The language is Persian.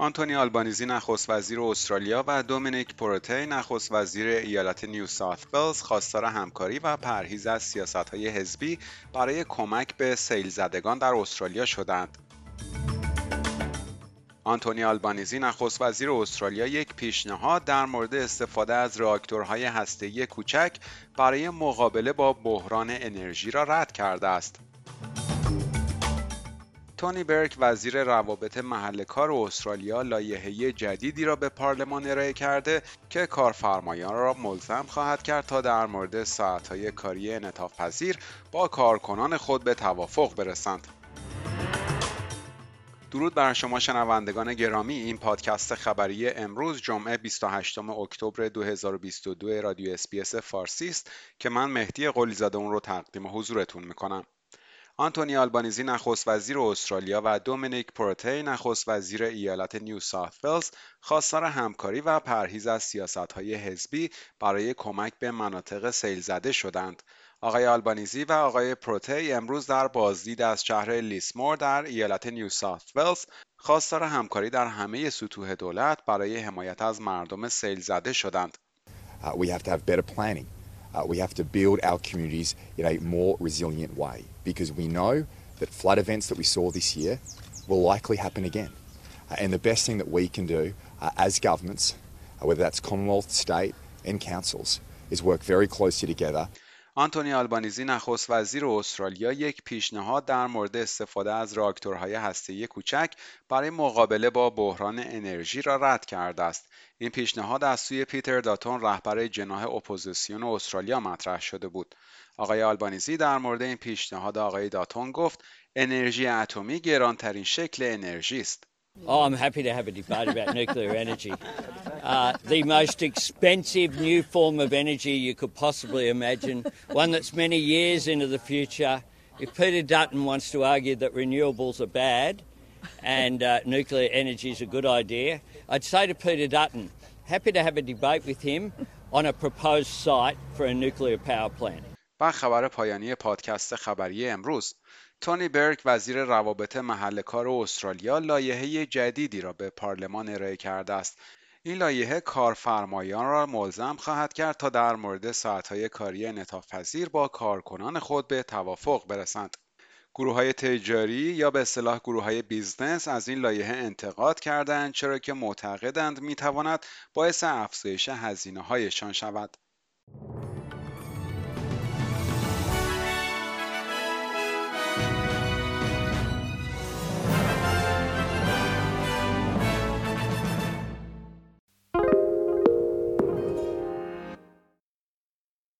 آنتونی آلبانیزی نخست وزیر استرالیا و دومینیک پروتی نخست وزیر ایالت نیو ساوت ولز خواستار همکاری و پرهیز از سیاستهای حزبی برای کمک به سیل زدگان در استرالیا شدند. آنتونی آلبانیزی نخست وزیر استرالیا یک پیشنهاد در مورد استفاده از راکتورهای هسته‌ای کوچک برای مقابله با بحران انرژی را رد کرده است. تونی برک وزیر روابط محل کار استرالیا لایحه جدیدی را به پارلمان ارائه کرده که کارفرمایان را ملزم خواهد کرد تا در مورد ساعتهای کاری انعطاف پذیر با کارکنان خود به توافق برسند. درود بر شما شنوندگان گرامی این پادکست خبری امروز جمعه 28 اکتبر 2022 رادیو SBS فارسی است که من مهدی قلیزاده اون رو تقدیم حضورتون می‌کنم. آنتونی آلبانیزی نخست وزیر استرالیا و دومینیک پروتی نخست وزیر ایالت نیو ساوت ولز خواستار همکاری و پرهیز از سیاستهای حزبی برای کمک به مناطق سیل زده شدند. آقای آلبانیزی و آقای پروتی امروز در بازدید از شهر لیسمور در ایالت نیو ساوت ولز خواستار همکاری در همه سطوح دولت برای حمایت از مردم سیل زده شدند. Uh, we have to have better planning. Uh, we have to build our communities in a more resilient way because we know that flood events that we saw this year will likely happen again. Uh, and the best thing that we can do uh, as governments, uh, whether that's Commonwealth, state, and councils, is work very closely together آنتونی آلبانیزی نخست وزیر استرالیا یک پیشنهاد در مورد استفاده از راکتورهای هسته‌ای کوچک برای مقابله با بحران انرژی را رد کرده است. این پیشنهاد از سوی پیتر داتون رهبر جناح اپوزیسیون استرالیا مطرح شده بود. آقای آلبانیزی در مورد این پیشنهاد آقای داتون گفت انرژی اتمی گرانترین شکل انرژی است. Oh, I'm happy to have a debate about nuclear energy. Uh, the most expensive new form of energy you could possibly imagine, one that's many years into the future. If Peter Dutton wants to argue that renewables are bad and uh, nuclear energy is a good idea, I'd say to Peter Dutton, happy to have a debate with him on a proposed site for a nuclear power plant. و خبر پایانی پادکست خبری امروز تونی برک وزیر روابط محل کار استرالیا لایحه جدیدی را به پارلمان ارائه کرده است این لایحه کارفرمایان را ملزم خواهد کرد تا در مورد ساعتهای کاری انعطاف پذیر با کارکنان خود به توافق برسند. گروه های تجاری یا به اصطلاح گروه های بیزنس از این لایحه انتقاد کردند چرا که معتقدند می‌تواند باعث افزایش هزینه هایشان شود.